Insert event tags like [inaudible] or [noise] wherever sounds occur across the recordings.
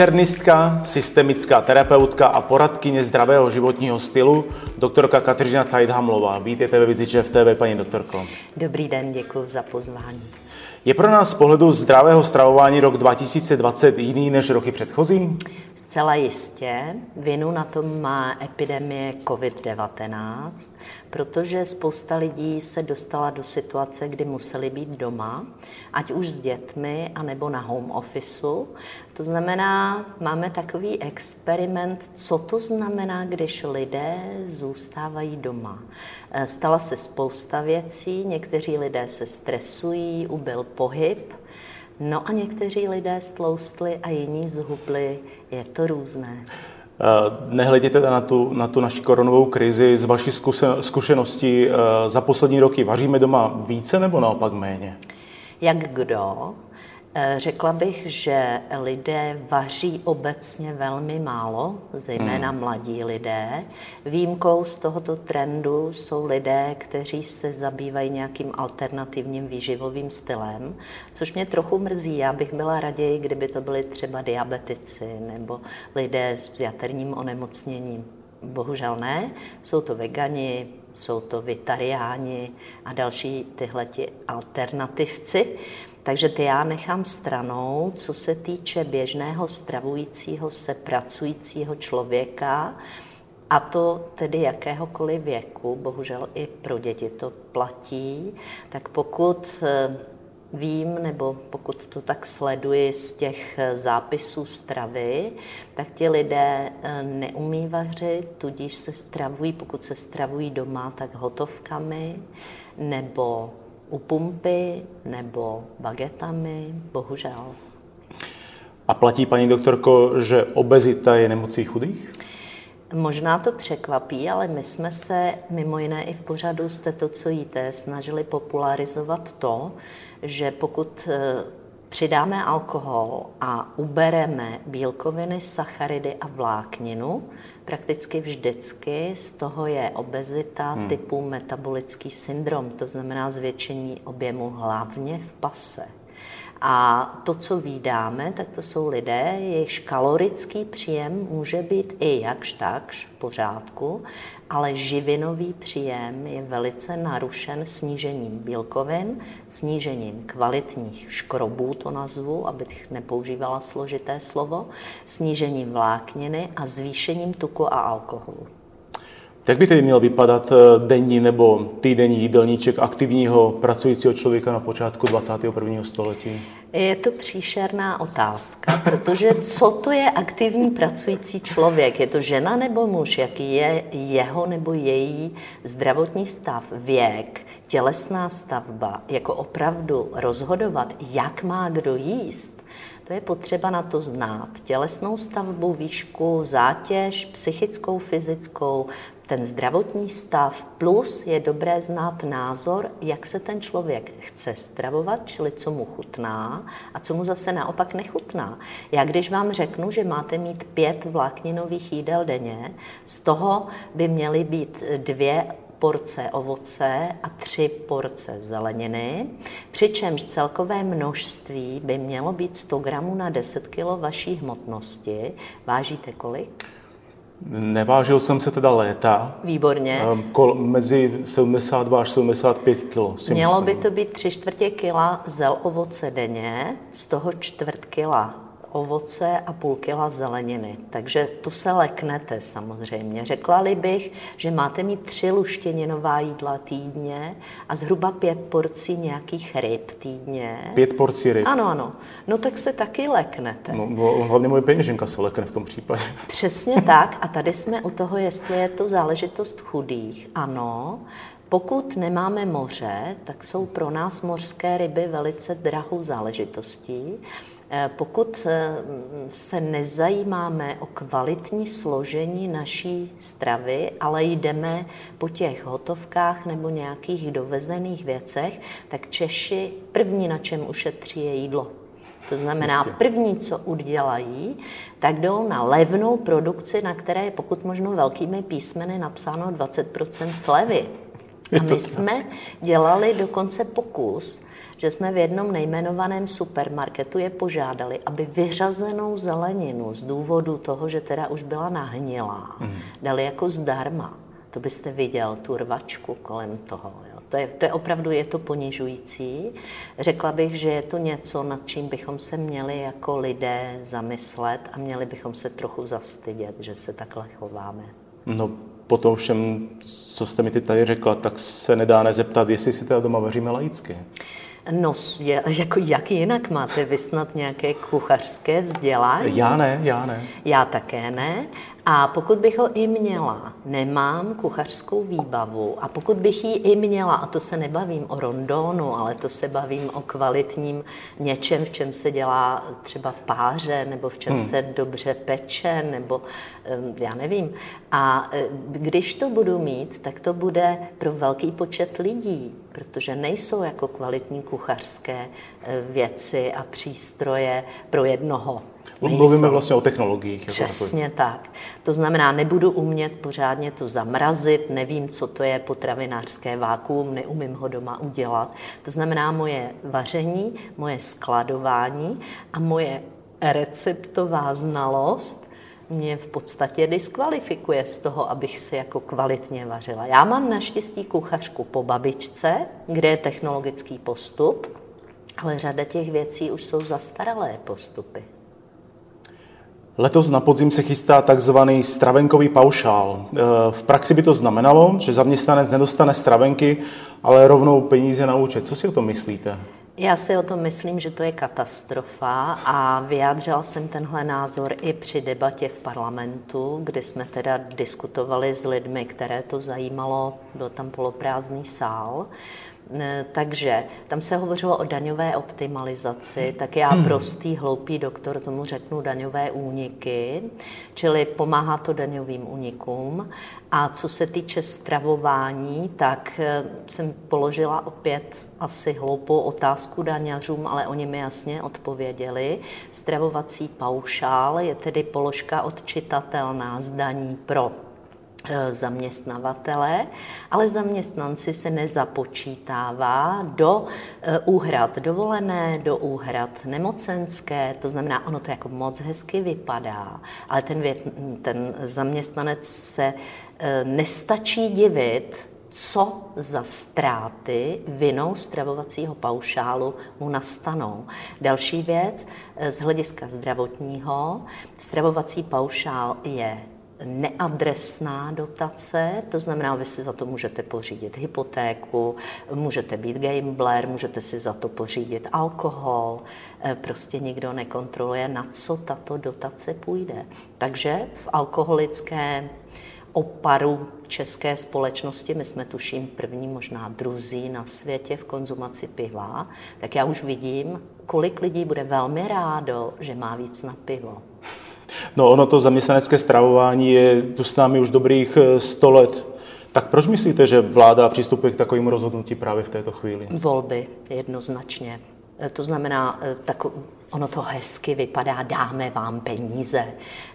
Internistka, systemická terapeutka a poradkyně zdravého životního stylu, doktorka Kateřina Cajdhamlová. Vítejte ve Viziče v TV, paní doktorko. Dobrý den, děkuji za pozvání. Je pro nás z pohledu zdravého stravování rok 2020 jiný než roky předchozí? Zcela jistě. Vinu na tom má epidemie COVID-19, protože spousta lidí se dostala do situace, kdy museli být doma, ať už s dětmi, anebo na home officeu. To znamená, máme takový experiment, co to znamená, když lidé zůstávají doma. Stala se spousta věcí, někteří lidé se stresují, ubyl pohyb, No a někteří lidé stloustli a jiní zhubli. Je to různé. Eh, nehledě teda na tu, na tu naši koronovou krizi, z vaší zkušenosti eh, za poslední roky vaříme doma více nebo naopak méně? Jak kdo? Eh, řekla bych, že lidé vaří obecně velmi málo, zejména hmm. mladí lidé. Výjimkou z tohoto trendu jsou lidé, kteří se zabývají nějakým alternativním výživovým stylem, což mě trochu mrzí. Já bych byla raději, kdyby to byli třeba diabetici nebo lidé s jaterním onemocněním. Bohužel ne, jsou to vegani, jsou to vitariáni a další tyhleti alternativci. Takže ty já nechám stranou, co se týče běžného stravujícího se pracujícího člověka, a to tedy jakéhokoliv věku, bohužel i pro děti to platí, tak pokud eh, vím, nebo pokud to tak sleduji z těch eh, zápisů stravy, tak ti lidé eh, neumí vařit, tudíž se stravují, pokud se stravují doma, tak hotovkami nebo u pumpy nebo bagetami, bohužel. A platí, paní doktorko, že obezita je nemocí chudých? Možná to překvapí, ale my jsme se mimo jiné i v pořadu jste to, co jíte, snažili popularizovat to, že pokud eh, přidáme alkohol a ubereme bílkoviny, sacharidy a vlákninu, prakticky vždycky z toho je obezita hmm. typu metabolický syndrom, to znamená zvětšení objemu hlavně v pase. A to, co vydáme, tak to jsou lidé, jejichž kalorický příjem může být i jakž takž v pořádku, ale živinový příjem je velice narušen snížením bílkovin, snížením kvalitních škrobů, to nazvu, abych nepoužívala složité slovo, snížením vlákniny a zvýšením tuku a alkoholu. Jak by tedy měl vypadat eh, denní nebo týdenní jídelníček aktivního pracujícího člověka na počátku 21. století? Je to příšerná otázka, protože co to je aktivní pracující člověk? Je to žena nebo muž? Jaký je jeho nebo její zdravotní stav, věk, tělesná stavba? Jako opravdu rozhodovat, jak má kdo jíst? To je potřeba na to znát. Tělesnou stavbu, výšku, zátěž, psychickou, fyzickou, ten zdravotní stav, plus je dobré znát názor, jak se ten člověk chce stravovat, čili co mu chutná a co mu zase naopak nechutná. Já když vám řeknu, že máte mít pět vlákninových jídel denně, z toho by měly být dvě porce ovoce a tři porce zeleniny, přičemž celkové množství by mělo být 100 gramů na 10 kg vaší hmotnosti. Vážíte kolik? Nevážil jsem se teda léta. Výborně. Ehm, kol, mezi 72 až 75 kg. Mělo myslím. by to být tři čtvrtě kila zel ovoce denně, z toho čtvrt kila ovoce a půl kila zeleniny. Takže tu se leknete samozřejmě. Řekla-li bych, že máte mít tři luštěninová jídla týdně a zhruba pět porcí nějakých ryb týdně. Pět porcí ryb? Ano, ano. No tak se taky leknete. No, no hlavně moje peněženka se lekne v tom případě. Přesně tak. A tady jsme u toho, jestli je to záležitost chudých. Ano, pokud nemáme moře, tak jsou pro nás mořské ryby velice drahou záležitostí. Eh, pokud eh, se nezajímáme o kvalitní složení naší stravy, ale jdeme po těch hotovkách nebo nějakých dovezených věcech, tak Češi první, na čem ušetří, je jídlo. To znamená, Jistě. první, co udělají, tak jdou na levnou produkci, na které je pokud možno velkými písmeny napsáno 20% slevy. A my jsme dělali dokonce pokus, že jsme v jednom nejmenovaném supermarketu je požádali, aby vyřazenou zeleninu z důvodu toho, že teda už byla nahnilá, mm. dali jako zdarma. To byste viděl, tu rvačku kolem toho. Jo. To, je, to je opravdu je to ponižující. Řekla bych, že je to něco, nad čím bychom se měli jako lidé zamyslet a měli bychom se trochu zastydět, že se takhle chováme. No, po tom všem, co jste mi teď tady řekla, tak se nedá nezeptat, jestli si teda doma vaříme laicky. No, je, [laughs] jako jak jinak máte vy snad nějaké kuchařské vzdělání? Já ne, já ne. Já také ne. A pokud bych ho i měla, nemám kuchařskou výbavu a pokud bych ji i měla, a to se nebavím o rondonu, ale to se bavím o kvalitním něčem, v čem se dělá třeba v páře, nebo v čem hmm. se dobře peče, nebo já nevím. A e, když to budu mít, tak to bude pro velký počet lidí, protože nejsou jako kvalitní kuchařské e, věci a přístroje pro jednoho. Nejsou. Mluvíme vlastně o technologiích. Jako Přesně jako tak. To znamená, nebudu umět pořádně to zamrazit, nevím, co to je potravinářské vákuum, neumím ho doma udělat. To znamená, moje vaření, moje skladování a moje receptová znalost mě v podstatě diskvalifikuje z toho, abych si jako kvalitně vařila. Já mám naštěstí kuchařku po babičce, kde je technologický postup, ale řada těch věcí už jsou zastaralé postupy. Letos na podzim se chystá takzvaný stravenkový paušál. E, v praxi by to znamenalo, že zaměstnanec nedostane stravenky, ale rovnou peníze na účet. Co si o tom myslíte? Já si o tom myslím, že to je katastrofa a vyjádřila jsem tenhle názor i při debatě v parlamentu, kdy jsme teda diskutovali s lidmi, které to zajímalo, byl tam poloprázdný sál. Takže tam se hovořilo o daňové optimalizaci, tak já prostý, hloupý doktor tomu řeknu daňové úniky, čili pomáhá to daňovým únikům. A co se týče stravování, tak eh, jsem položila opět asi hloupou otázku daňařům, ale oni mi jasně odpověděli. Stravovací paušál je tedy položka odčitatelná z daní pro zaměstnavatele, ale zaměstnanci se nezapočítává do eh, úhrad dovolené, do úhrad nemocenské, to znamená, ono to jako moc hezky vypadá, ale ten, vět, ten zaměstnanec se eh, nestačí divit, co za ztráty vinou stravovacího paušálu mu nastanou. Další věc, z hlediska zdravotního, stravovací paušál je neadresná dotace, to znamená, vy si za to můžete pořídit hypotéku, můžete být gambler, můžete si za to pořídit alkohol, eh, prostě nikdo nekontroluje, na co tato dotace půjde. Takže v alkoholické oparu české společnosti, my jsme tuším první, možná druzí na světě v konzumaci piva, tak já už vidím, kolik lidí bude velmi rádo, že má víc na pivo. No ono to zaměstnanecké stravování je tu s námi už dobrých 100 eh, let. Tak proč myslíte, že vláda přistupuje k takovému rozhodnutí právě v této chvíli? Volby, jednoznačně. Eh, to znamená, eh, tak ono to hezky vypadá, dáme vám peníze.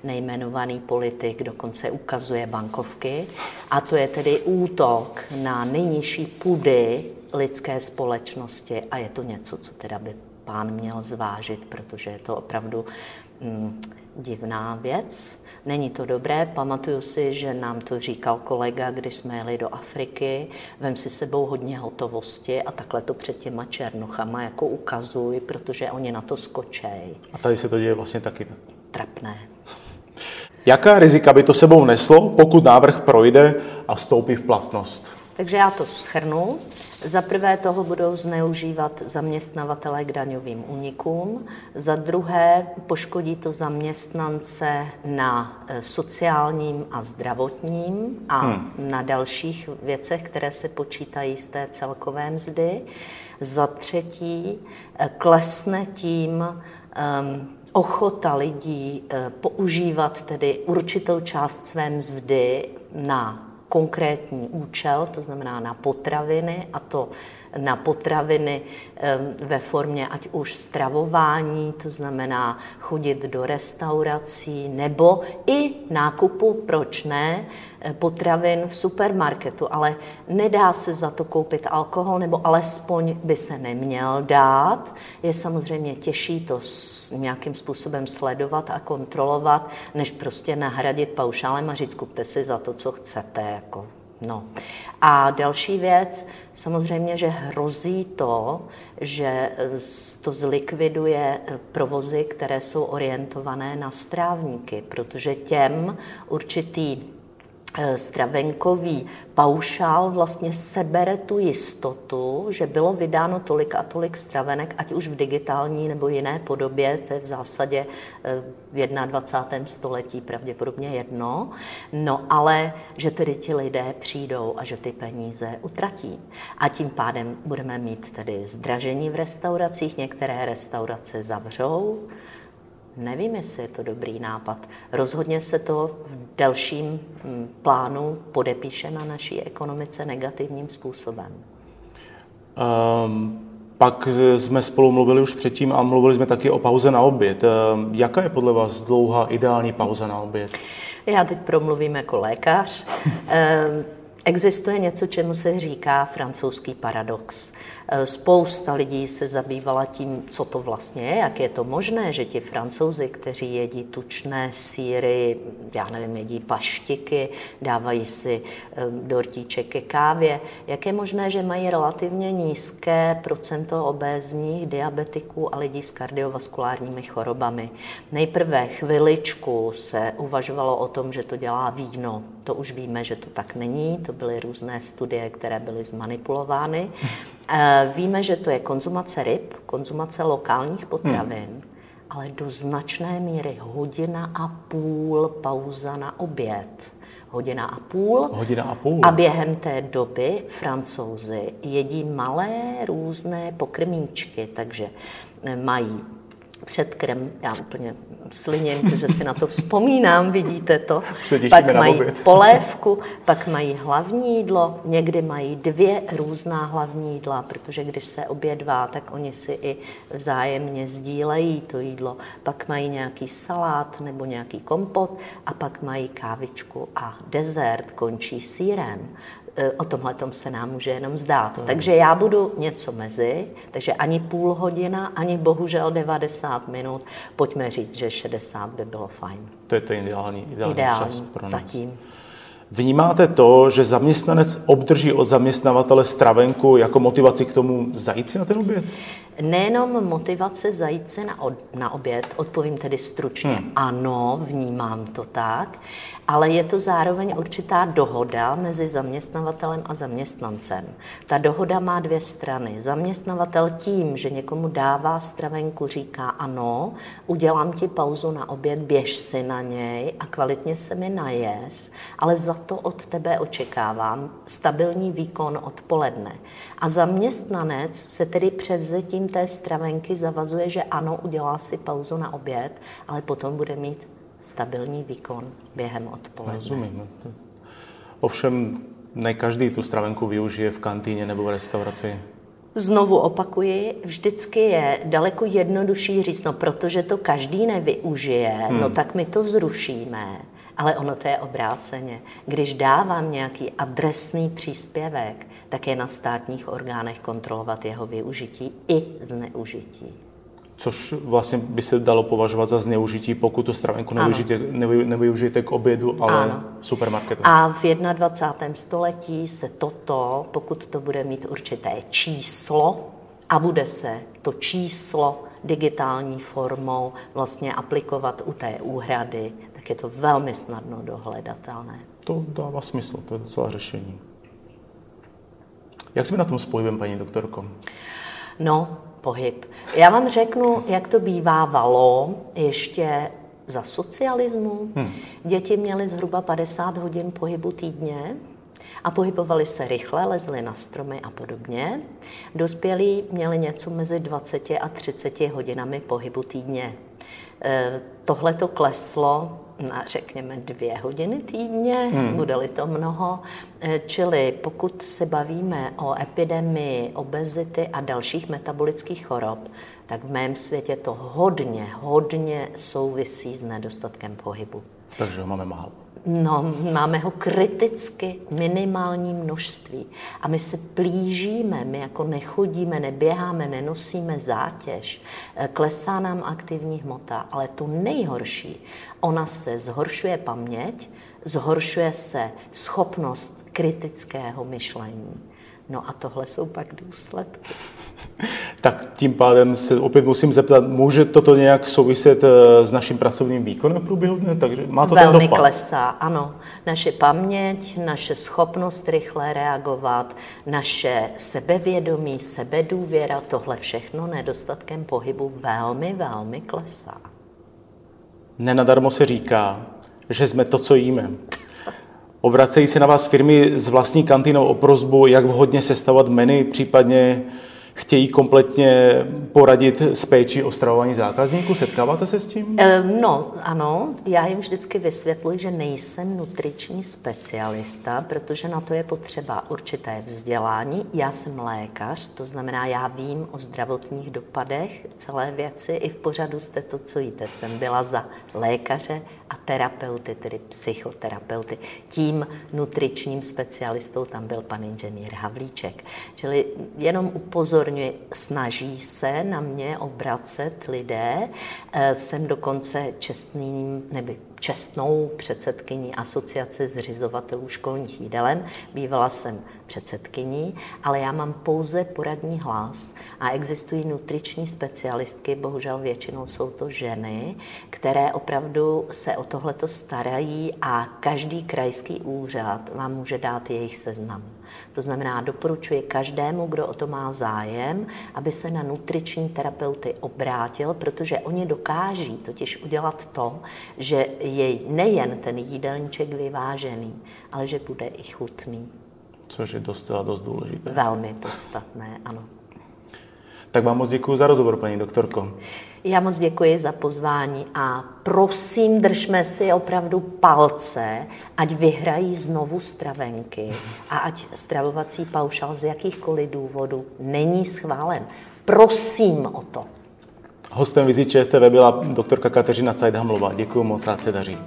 Nejmenovaný politik dokonce ukazuje bankovky. A to je tedy útok na nejnižší půdy lidské společnosti a je to něco, co teda by pán měl zvážit, protože je to opravdu mm, divná věc. Není to dobré. Pamatuju si, že nám to říkal kolega, když jsme jeli do Afriky. Vem si sebou hodně hotovosti a takhle to před těma černochama jako ukazuj, protože oni na to skočej. A tady se to děje vlastně taky. Trapné. Jaká rizika by to sebou neslo, pokud návrh projde a vstoupí v platnost? Takže já to schrnu. Za prvé toho budou zneužívat zaměstnavatele k daňovým únikům, za druhé poškodí to zaměstnance na e, sociálním a zdravotním a hmm. na dalších věcech, které se počítají z té celkové mzdy. Za třetí e, klesne tím um, ochota lidí uh, používat tedy určitou část své mzdy na konkrétní účel, to znamená na potraviny, a to na potraviny ve formě ať už stravování, to znamená chodit do restaurací, nebo i nákupu, proč ne, potravin v supermarketu, ale nedá se za to koupit alkohol, nebo alespoň by se neměl dát. Je samozřejmě těžší to nějakým způsobem sledovat a kontrolovat, než prostě nahradit paušálem a říct, kupte si za to, co chcete. Jako. No. A další věc, samozřejmě, že hrozí to, že to zlikviduje provozy, které jsou orientované na strávníky, protože těm určitý Eh, stravenkový paušál vlastně sebere tu jistotu, že bylo vydáno tolik a tolik stravenek, ať už v digitální nebo jiné podobě, to je v zásadě eh, v 21. století pravděpodobně jedno, no ale že tedy ti lidé přijdou a že ty peníze utratí. A tím pádem budeme mít tedy zdražení v restauracích, některé restaurace zavřou, Nevím, jestli je to dobrý nápad. Rozhodně se to v delším hm, plánu podepíše na naší ekonomice negativním způsobem. Um, pak jsme spolu mluvili už předtím a mluvili jsme taky o pauze na oběd. Um, jaká je podle vás dlouhá ideální pauza na oběd? Já teď promluvím jako lékař. [laughs] existuje něco, čemu se říká francouzský paradox. Eh, spousta lidí se zabývala tím, co to vlastně je, jak je to možné, že ti francouzi, kteří jedí tučné síry, já nevím, jedí paštiky, dávají si eh, dortíček ke kávě, jak je možné, že mají relativně nízké procento obézních, diabetiků a lidí s kardiovaskulárními chorobami. Nejprve chviličku se uvažovalo o tom, že to dělá víno. To už víme, že to tak není. To byly různé studie, které byly zmanipulovány. Eh, víme, že to je konzumace ryb, konzumace lokálních potravin, hmm. ale do značné míry hodina a půl pauza na oběd. Hodina a půl. Hodina a půl. A během té doby francouzi jedí malé různé pokrmíčky, takže mají předkrem, já úplně sliním, protože si na to vzpomínám, vidíte to. [laughs] Pak mají [laughs] polévku, pak mají hlavní jídlo, někdy mají dvě různá hlavní jídla, protože když se obědvá, tak oni si i vzájemně sdílejí to jídlo. Pak mají nějaký salát nebo nějaký kompot a pak mají kávičku a dezert končí sírem. E, o tomhle tom se nám může jenom zdát. Hmm. Takže já budu něco mezi, takže ani půl hodina, ani bohužel 90 minut. Pojďme říct, že 60 by bylo fajn. To je to ideální, ideální, ideální čas pro nás. Zatím. Vnímáte to, že zaměstnanec obdrží od zaměstnavatele stravenku jako motivaci k tomu zajít si na ten oběd? Nejenom motivace zajít se na, od, na oběd, odpovím tedy stručně, hmm. ano, vnímám to tak, ale je to zároveň určitá dohoda mezi zaměstnavatelem a zaměstnancem. Ta dohoda má dvě strany. Zaměstnavatel tím, že někomu dává stravenku, říká ano, udělám ti pauzu na oběd, běž si na něj a kvalitně se mi najes, ale za to od tebe očekávám stabilní výkon odpoledne. A zaměstnanec se tedy převzetím té stravenky zavazuje, že ano, udělá si pauzu na oběd, ale potom bude mít stabilní výkon během odpoledne. Rozumím. Ovšem, ne každý tu stravenku využije v kantýně nebo v restauraci. Znovu opakuji, vždycky je daleko jednodušší říct, no protože to každý nevyužije, no hmm. no tak my to zrušíme. Ale ono to je obráceně. Když dávám nějaký adresný příspěvek, tak je na státních orgánech kontrolovat jeho využití i zneužití. Což vlastně by se dalo považovat za zneužití, pokud tu stravenku nevyužijete, nevyužijete k obědu, ale ano. supermarketu. A v 21. století se toto, pokud to bude mít určité číslo a bude se to číslo digitální formou vlastně aplikovat u té úhrady, tak je to velmi snadno dohledatelné. To dává smysl, to je docela řešení. Jak jsme na tom s pohybem, paní doktorko? No, pohyb. Já vám řeknu, jak to bývávalo ještě za socialismu. Hmm. Děti měly zhruba 50 hodin pohybu týdně a pohybovali se rychle, lezli na stromy a podobně. Dospělí měli něco mezi 20 a 30 hodinami pohybu týdně. E, Tohle to kleslo na řekněme dvě hodiny týdně, hmm. bude-li to mnoho. Eh, čili pokud se bavíme o epidemii obezity a dalších metabolických chorob, tak v mém světě to hodně, hodně souvisí s nedostatkem pohybu. Takže ho máme málo. No, máme ho kriticky minimální množství. A my se plížíme, my jako nechodíme, neběháme, nenosíme zátěž, eh, klesá nám aktivní hmota, ale to nejhorší, ona se zhoršuje paměť, zhoršuje se schopnost kritického myšlení. No a tohle jsou pak důsledky. [laughs] Tak tím pádem se opět musím zeptat, může toto nějak souviset eh, s naším pracovním výkonem v průběhu dne? Takže má to Velmi ten dopad. klesá, ano. Naše paměť, naše schopnost rychle reagovat, naše sebevědomí, sebedůvěra, tohle všechno nedostatkem pohybu velmi, velmi klesá. Nenadarmo se říká, že jsme to, co jíme. Obracejí se na vás firmy s vlastní kantinou o prozbu, jak vhodně sestavovat menu, případně chtějí kompletně poradit s péčí o stravování zákazníků? Setkáváte se s tím? No, ano, já jim vždycky vysvětluji, že nejsem nutriční specialista, protože na to je potřeba určité vzdělání. Já jsem lékař, to znamená, já vím o zdravotních dopadech celé věci. I v pořadu jste to, co jíte. Jsem byla za lékaře a terapeuty, tedy psychoterapeuty. Tím nutričním specialistou tam byl pan inženýr Havlíček. Čili jenom upozorňuji, snaží se na mě obracet lidé. Eh, jsem dokonce čestným, nebo čestnou předsedkyní asociace zřizovatelů školních jídelen. Bývala jsem předsedkyní, ale já mám pouze poradní hlas a existují nutriční specialistky, bohužel většinou jsou to ženy, které opravdu se o tohleto starají a každý krajský úřad vám může dát jejich seznam. To znamená, doporučuji každému, kdo o to má zájem, aby se na nutriční terapeuty obrátil, protože oni dokáží totiž udělat to, že je nejen ten jídelníček vyvážený, ale že bude i chutný. Což je docela dost důležité. Velmi podstatné, ano. Tak vám moc děkuji za rozhovor, paní doktorko. Já moc děkuji za pozvání a prosím, držme si opravdu palce, ať vyhrají znovu stravenky a ať stravovací paušal z jakýchkoliv důvodů není schválen. Prosím o to. Hostem Vizi TV byla doktorka Kateřina Cajdhamlová. Děkuji moc, a se daří.